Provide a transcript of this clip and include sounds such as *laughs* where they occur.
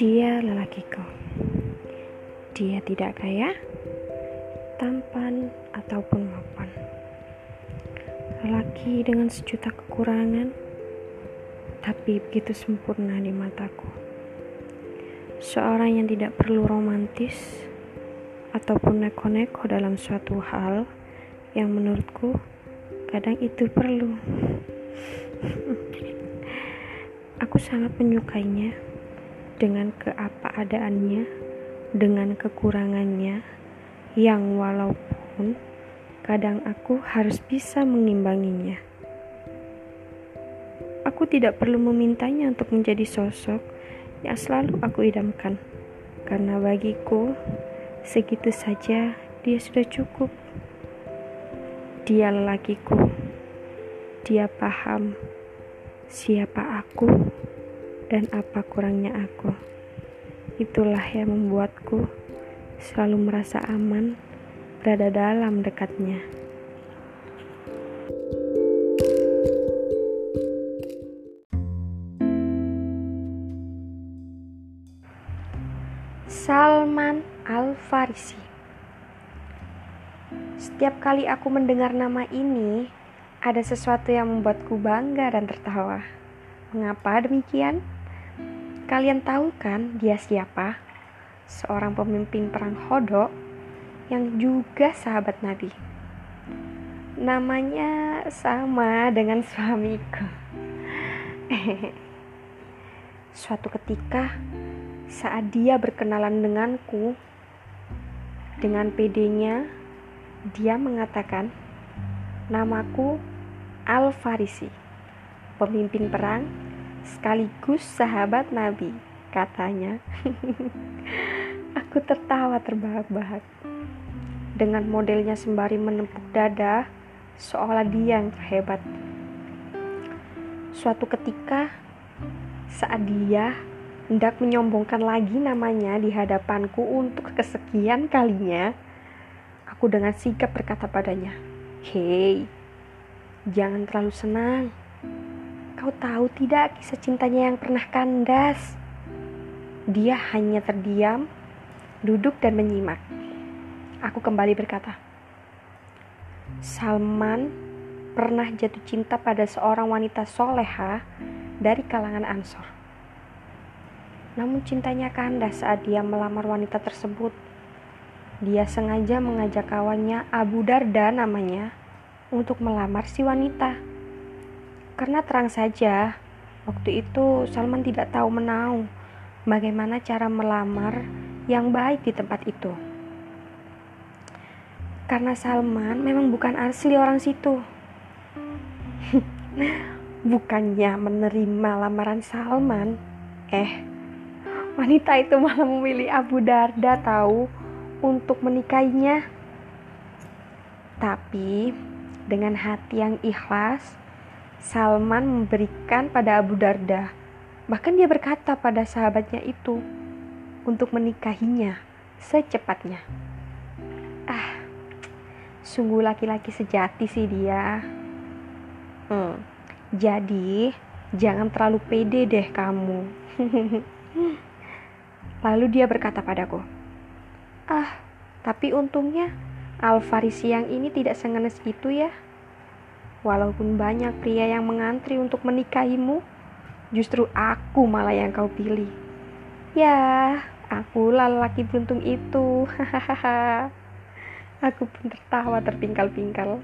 Dia lelakiku. Dia tidak kaya, tampan, ataupun mapan. Lelaki dengan sejuta kekurangan, tapi begitu sempurna di mataku. Seorang yang tidak perlu romantis ataupun neko-neko dalam suatu hal yang menurutku kadang itu perlu. *laughs* Aku sangat menyukainya dengan keapa-adaannya, dengan kekurangannya, yang walaupun kadang aku harus bisa mengimbanginya. Aku tidak perlu memintanya untuk menjadi sosok yang selalu aku idamkan, karena bagiku segitu saja dia sudah cukup. Dia lelakiku, dia paham siapa aku dan apa kurangnya aku. Itulah yang membuatku selalu merasa aman berada dalam dekatnya. Salman Al-Farisi Setiap kali aku mendengar nama ini, ada sesuatu yang membuatku bangga dan tertawa. Mengapa demikian? Kalian tahu kan dia siapa? Seorang pemimpin perang Hodok yang juga sahabat Nabi. Namanya sama dengan suamiku. *laughs* Suatu ketika saat dia berkenalan denganku dengan PD-nya dia mengatakan namaku Al Farisi pemimpin perang sekaligus sahabat Nabi, katanya. *laughs* Aku tertawa terbahak-bahak. Dengan modelnya sembari menempuk dada, seolah dia yang terhebat. Suatu ketika, saat dia hendak menyombongkan lagi namanya di hadapanku untuk kesekian kalinya, aku dengan sigap berkata padanya, Hei, jangan terlalu senang Kau tahu tidak kisah cintanya yang pernah kandas? Dia hanya terdiam, duduk dan menyimak. Aku kembali berkata, Salman pernah jatuh cinta pada seorang wanita soleha dari kalangan Ansor. Namun cintanya kandas saat dia melamar wanita tersebut. Dia sengaja mengajak kawannya Abu Darda namanya untuk melamar si wanita. Karena terang saja, waktu itu Salman tidak tahu menau bagaimana cara melamar yang baik di tempat itu. Karena Salman memang bukan asli orang situ. *laughs* Bukannya menerima lamaran Salman, eh, wanita itu malah memilih Abu Darda tahu untuk menikahinya. Tapi dengan hati yang ikhlas, Salman memberikan pada Abu Darda. Bahkan dia berkata pada sahabatnya itu untuk menikahinya secepatnya. Ah, sungguh laki-laki sejati sih dia. Hmm, jadi jangan terlalu pede deh kamu. *laughs* Lalu dia berkata padaku, Ah, tapi untungnya Al-Farisi yang ini tidak sengenes itu ya. Walaupun banyak pria yang mengantri untuk menikahimu, justru aku malah yang kau pilih. Ya, aku lelaki beruntung itu. *laughs* Aku pun tertawa terpingkal-pingkal.